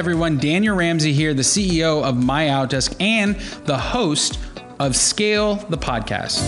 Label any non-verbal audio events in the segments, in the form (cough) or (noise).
Everyone. Daniel Ramsey here, the CEO of My Outdesk and the host of Scale the Podcast.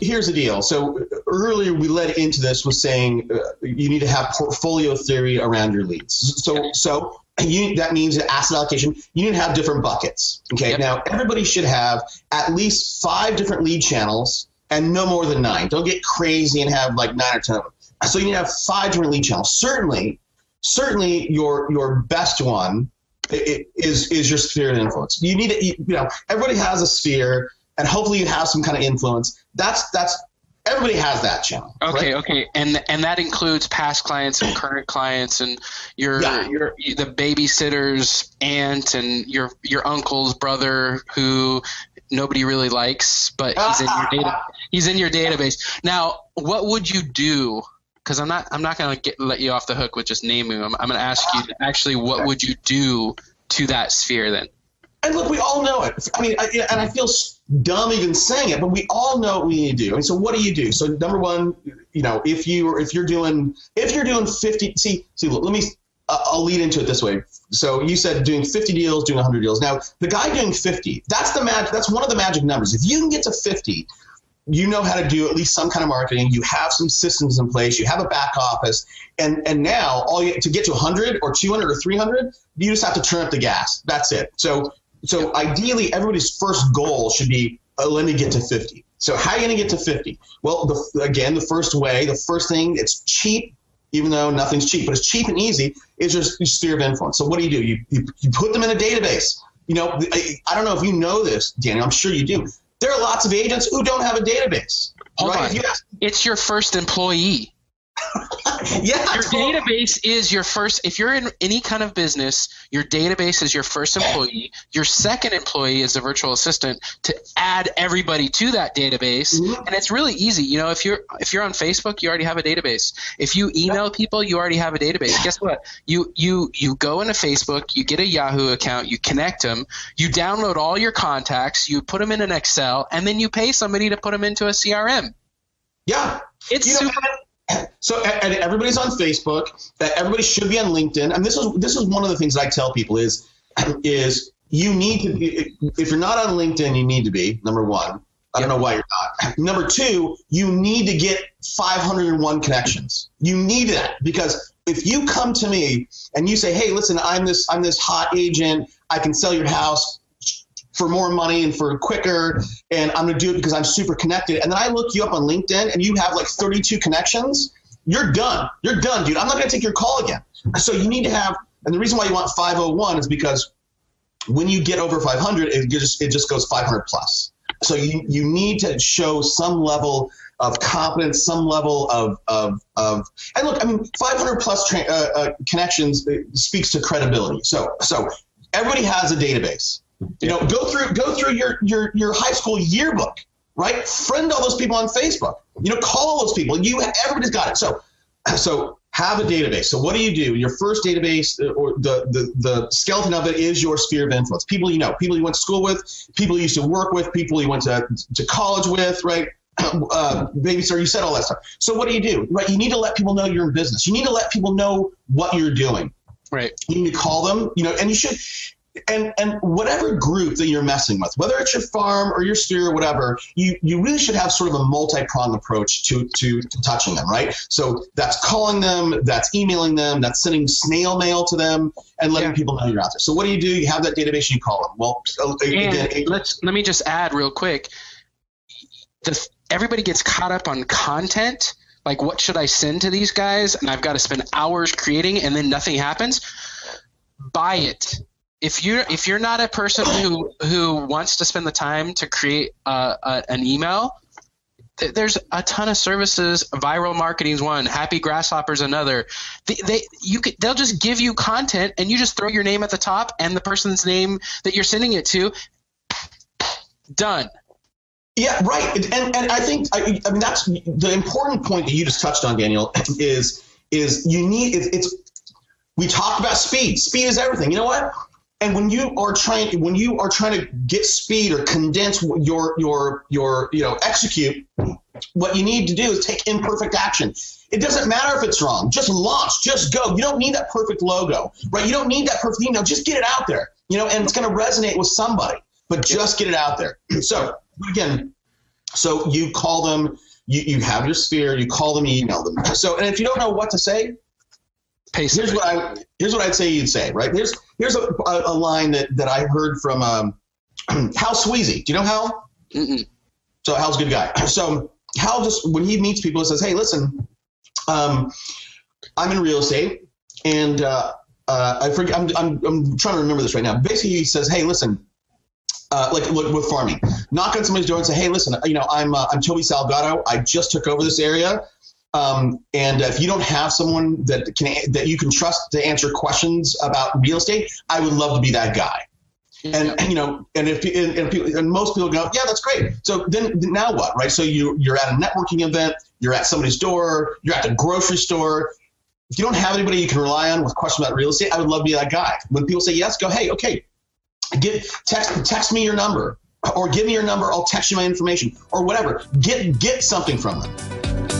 Here's the deal. So earlier we led into this with saying uh, you need to have portfolio theory around your leads. So so (clears throat) you, that means asset allocation. You need to have different buckets. Okay. Yep. Now everybody should have at least five different lead channels and no more than nine. Don't get crazy and have like nine or ten of them. So you need to have five different lead channels. Certainly, certainly your your best one is is your sphere of influence. You need to you know everybody has a sphere, and hopefully you have some kind of influence. That's that's everybody has that channel. Okay, right? okay, and and that includes past clients and current clients, and your yeah. your the babysitter's aunt and your your uncle's brother who nobody really likes, but he's in your (laughs) data he's in your database. Now, what would you do? Because I'm not I'm not gonna get, let you off the hook with just naming them. I'm gonna ask you actually what would you do to that sphere then? And look, we all know it. I mean, I, and I feel dumb even saying it, but we all know what we need to do. And so, what do you do? So, number one, you know, if you if you're doing if you're doing 50, see, see, let me. Uh, I'll lead into it this way. So you said doing 50 deals, doing 100 deals. Now the guy doing 50, that's the magic. That's one of the magic numbers. If you can get to 50, you know how to do at least some kind of marketing. You have some systems in place. You have a back office, and and now all you to get to 100 or 200 or 300, you just have to turn up the gas. That's it. So so ideally, everybody's first goal should be uh, let me get to 50. So how are you going to get to 50? Well, the, again, the first way, the first thing, it's cheap, even though nothing's cheap, but it's cheap and easy, is your sphere of influence. So what do you do? You, you, you put them in a database. You know, I, I, don't know if you know this, Daniel. I'm sure you do. There are lots of agents who don't have a database. Hold right? on. It's your first employee. (laughs) (laughs) yeah. Your totally. database is your first, if you're in any kind of business, your database is your first employee. Your second employee is a virtual assistant to add everybody to that database. Mm-hmm. And it's really easy. You know, if you're, if you're on Facebook, you already have a database. If you email people, you already have a database. Guess what? You, you, you go into Facebook, you get a Yahoo account, you connect them, you download all your contacts, you put them in an Excel, and then you pay somebody to put them into a CRM. Yeah. It's you super. So and everybody's on Facebook. That everybody should be on LinkedIn. And this is this is one of the things I tell people is (clears throat) is you need to be, if you're not on LinkedIn, you need to be number one. I don't know why you're not. (clears throat) Number two, you need to get 501 connections. You need that because if you come to me and you say, "Hey, listen, I'm this I'm this hot agent. I can sell your house for more money and for quicker and I'm going to do it because I'm super connected. And then I look you up on LinkedIn and you have like 32 connections. You're done. You're done, dude. I'm not going to take your call again. So you need to have, and the reason why you want 501 is because when you get over 500, it just, it just goes 500 plus. So you, you need to show some level of confidence, some level of, of, of and look, I mean, 500 plus tra- uh, uh, connections speaks to credibility. So, so everybody has a database. You know, go through go through your your your high school yearbook, right? Friend all those people on Facebook. You know, call all those people. You everybody's got it. So (clears throat) so have a database. So what do you do? Your first database uh, or the, the, the skeleton of it is your sphere of influence. People you know, people you went to school with, people you used to work with, people you went to, to college with, right? (clears throat) Uh, babysitter, you said all that stuff. So what do you do? Right, you need to let people know you're in business. You need to let people know what you're doing. Right. You need to call them, you know, and you should and and whatever group that you're messing with, whether it's your farm or your steer or whatever, you you really should have sort of a multi-pronged approach to, to to touching them, right? So that's calling them, that's emailing them, that's sending snail mail to them, and letting yeah. people know you're out there. So what do you do? You have that database, you call them. Well, uh, uh, again, let's let me just add real quick. The, everybody gets caught up on content. Like, what should I send to these guys? And I've got to spend hours creating, and then nothing happens. Buy it if you're if you're not a person who who wants to spend the time to create uh, uh, an email, th- there's a ton of services. Viral marketing's one. Happy Grasshoppers another. They, they you could they'll just give you content and you just throw your name at the top and the person's name that you're sending it to. Done. Yeah, right. And and I think I, I mean that's the important point that you just touched on, Daniel. Is is you need it's, it's we talked about speed. Speed is everything. You know what? And when you are trying when you are trying to get speed or condense your your your you know execute what you need to do is take imperfect action. It doesn't matter if it's wrong. Just launch. Just go. You don't need that perfect logo, right? You don't need that perfect. email just get it out there. You know, and it's going to resonate with somebody. But just get it out there. (clears throat) So again, so you call them. You, you have your sphere. You call them. You email them. So and if you don't know what to say, Pace here's what I here's what I'd say you'd say. Right. Here's here's a, a, a line that that I heard from um, (clears throat) Hal Sweezy. Do you know Hal? Mm-mm. So Hal's a good guy. (clears throat) So Hal just when he meets people, he says, "Hey, listen, um, I'm in real estate, and uh, uh, I forget. I'm, I'm I'm trying to remember this right now. Basically, he says, "Hey, listen." Uh, like with farming, knock on somebody's door and say, "Hey, listen, you know, I'm uh, I'm Toby Salgado. I just took over this area, um, and if you don't have someone that can that you can trust to answer questions about real estate, I would love to be that guy." And you know, and if and, and, people, and most people go, yeah, that's great. So then now what, right? So you you're at a networking event, you're at somebody's door, you're at the grocery store. If you don't have anybody you can rely on with questions about real estate, I would love to be that guy. When people say yes, go, hey, okay, get text text me your number or give me your number. I'll text you my information or whatever. Get get something from them.